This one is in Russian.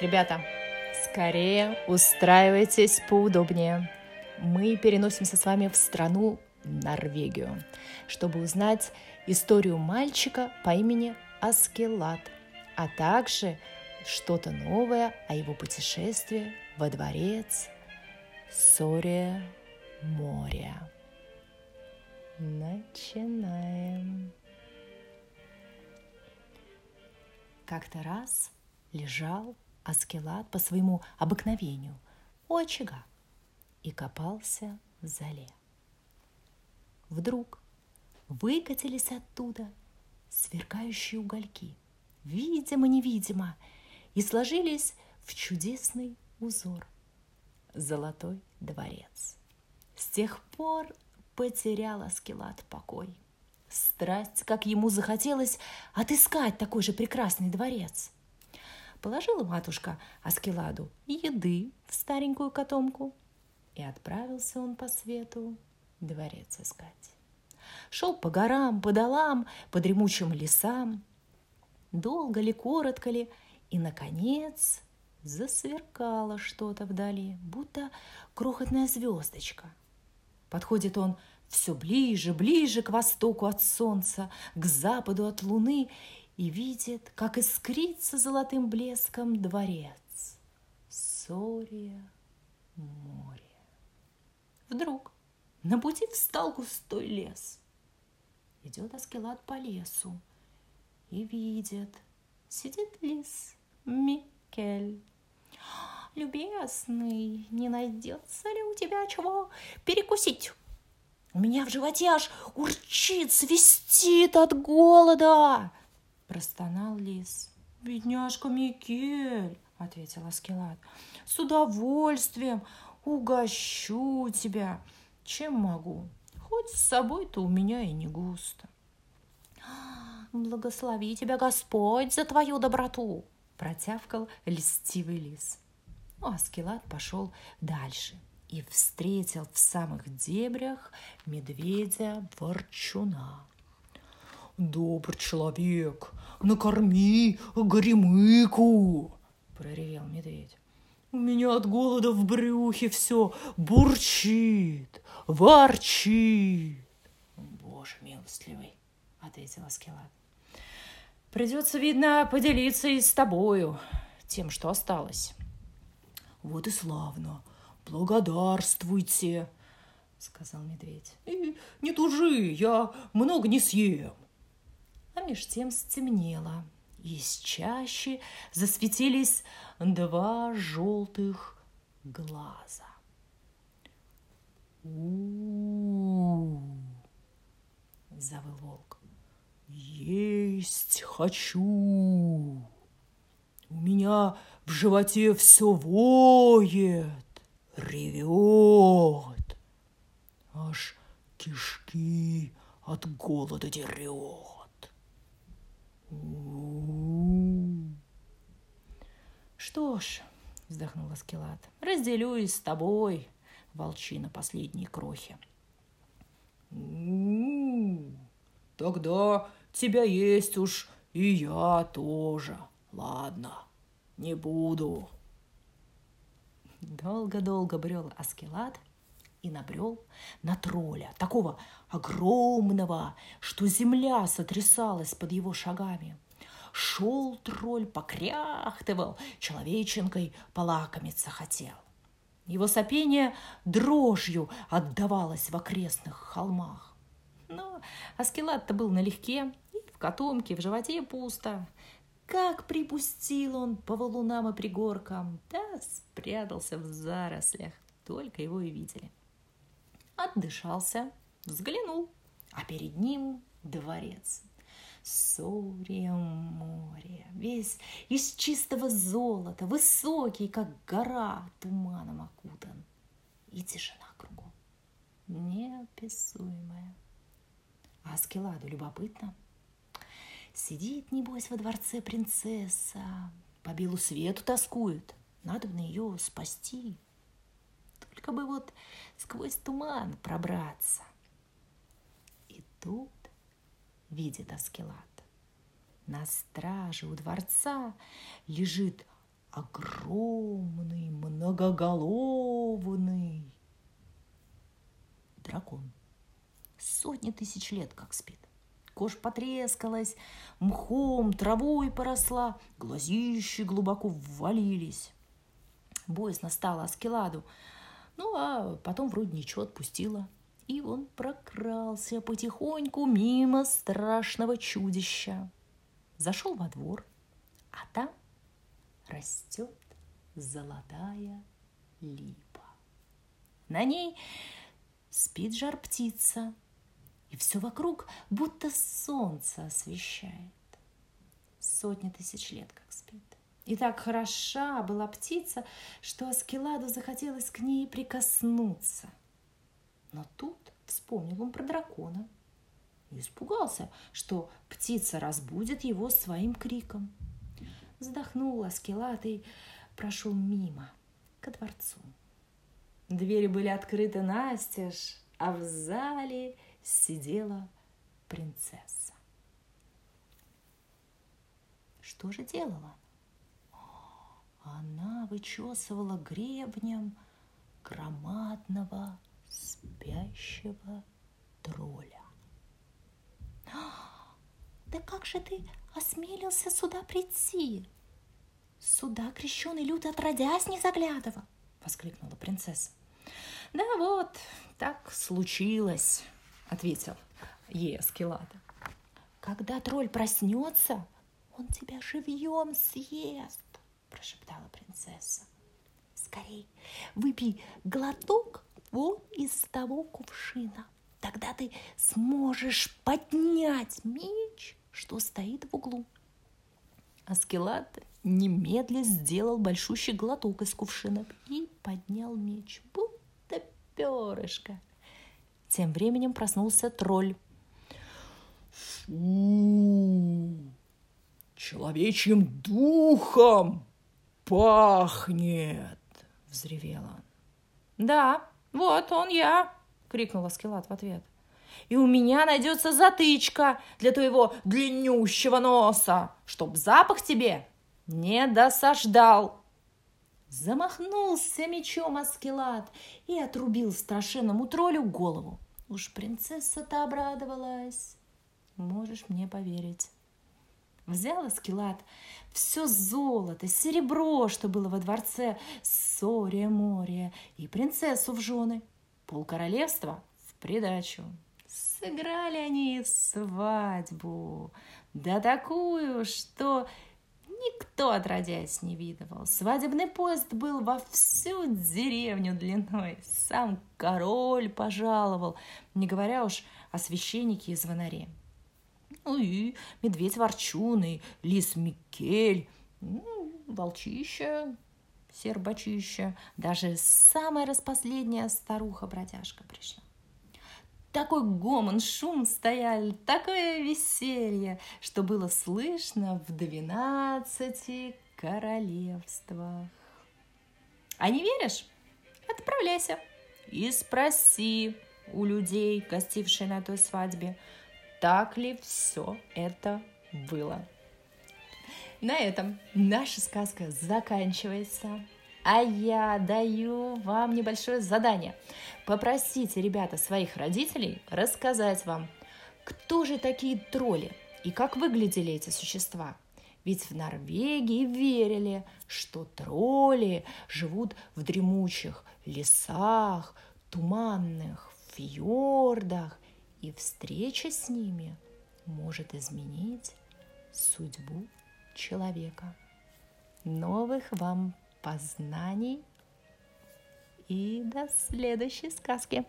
Ребята, скорее устраивайтесь поудобнее. Мы переносимся с вами в страну Норвегию, чтобы узнать историю мальчика по имени Аскелат, а также что-то новое о его путешествии во дворец Сория моря. Начинаем. Как-то раз лежал Аскелат по своему обыкновению у очага и копался в зале. Вдруг выкатились оттуда сверкающие угольки, видимо-невидимо, и сложились в чудесный узор – золотой дворец. С тех пор потерял Аскелат покой. Страсть, как ему захотелось отыскать такой же прекрасный дворец – Положила матушка Аскеладу еды в старенькую котомку, и отправился он по свету дворец искать. Шел по горам, по долам, по дремучим лесам. Долго ли, коротко ли, и, наконец, засверкало что-то вдали, будто крохотная звездочка. Подходит он все ближе, ближе к востоку от солнца, к западу от луны, и видит, как искрится золотым блеском дворец. Сория море. Вдруг на пути встал густой лес. Идет Аскелат по лесу и видит, сидит лис Микель. Любезный, не найдется ли у тебя чего перекусить? У меня в животе аж урчит, свистит от голода простонал лис. «Бедняжка Микель!» — ответил Аскелат. «С удовольствием угощу тебя, чем могу. Хоть с собой-то у меня и не густо». «Благослови тебя Господь за твою доброту!» — протявкал льстивый лис. Ну, Аскелат пошел дальше и встретил в самых дебрях медведя-ворчуна. «Добрый человек, накорми горемыку!» – проревел медведь. «У меня от голода в брюхе все бурчит, ворчит!» «Боже милостливый!» – ответил Аскелат. «Придется, видно, поделиться и с тобою тем, что осталось». «Вот и славно! Благодарствуйте!» — сказал медведь. «И не тужи, я много не съем а меж тем стемнело. Из чаще засветились два желтых глаза. у завыл волк. Есть хочу. У меня в животе все воет, ревет. Аж кишки от голода дерет. Что ж, вздохнула Скелат, разделюсь с тобой, волчина последней крохи. Тогда тебя есть уж и я тоже. Ладно, не буду. Долго-долго брел Аскелат и набрел на тролля, такого огромного, что земля сотрясалась под его шагами. Шел тролль, покряхтывал, человеченкой полакомиться хотел. Его сопение дрожью отдавалось в окрестных холмах. Но Аскелат-то был налегке, и в котомке, в животе пусто. Как припустил он по валунам и пригоркам, да спрятался в зарослях, только его и видели. Отдышался, взглянул, а перед ним дворец. Сория море, весь из чистого золота, высокий, как гора, туманом окутан. И тишина кругом, неописуемая. А Аскеладу любопытно. Сидит, небось, во дворце принцесса, по белу свету тоскует. Надо бы на ее спасти. Только бы вот сквозь туман пробраться. И тут видит Аскелат. На страже у дворца лежит огромный, многоголовный дракон. Сотни тысяч лет как спит. Кожа потрескалась, мхом, травой поросла, глазищи глубоко ввалились. Боязно стало Аскеладу. Ну, а потом вроде ничего отпустила. И он прокрался потихоньку мимо страшного чудища. Зашел во двор, а там растет золотая липа. На ней спит жар птица, и все вокруг будто солнце освещает. Сотни тысяч лет как спит. И так хороша была птица, что Аскеладу захотелось к ней прикоснуться. Но тут вспомнил он про дракона и испугался, что птица разбудит его своим криком. Вздохнул Аскелад и прошел мимо, ко дворцу. Двери были открыты настежь, а в зале сидела принцесса. Что же делала? Она вычесывала гребнем громадного спящего тролля. «Да как же ты осмелился сюда прийти?» «Сюда крещеный люд отродясь не заглядывал!» — воскликнула принцесса. «Да вот, так случилось», — ответил ей Аскелада. «Когда тролль проснется, он тебя живьем съест», — прошептала принцесса. «Скорей, выпей глоток вот из того кувшина. Тогда ты сможешь поднять меч, что стоит в углу». Аскелад немедля сделал большущий глоток из кувшина и поднял меч, будто перышко. Тем временем проснулся тролль. Фу! Человечьим духом пахнет! Взревел он. Да, вот он я, крикнул Аскелат в ответ. И у меня найдется затычка для твоего длиннющего носа, чтоб запах тебе не досаждал. Замахнулся мечом Аскелат и отрубил страшенному троллю голову. Уж принцесса-то обрадовалась. Можешь мне поверить. Взял Аскелат все золото, серебро, что было во дворце Сория Мория, и принцессу в жены, полкоролевства в придачу. Сыграли они свадьбу, да такую, что никто отродясь не видывал. Свадебный поезд был во всю деревню длиной. Сам король пожаловал, не говоря уж о священнике и звонаре. Ну и медведь Ворчун, и лис Микель, ну, волчище, сербачище, даже самая распоследняя старуха-бродяжка пришла. Такой гомон, шум стояли, такое веселье, что было слышно в двенадцати королевствах. А не веришь? Отправляйся и спроси у людей, гостивших на той свадьбе, так ли все это было. На этом наша сказка заканчивается. А я даю вам небольшое задание. Попросите, ребята, своих родителей рассказать вам, кто же такие тролли и как выглядели эти существа. Ведь в Норвегии верили, что тролли живут в дремучих лесах, туманных фьордах, и встреча с ними может изменить судьбу человека. Новых вам познаний и до следующей сказки.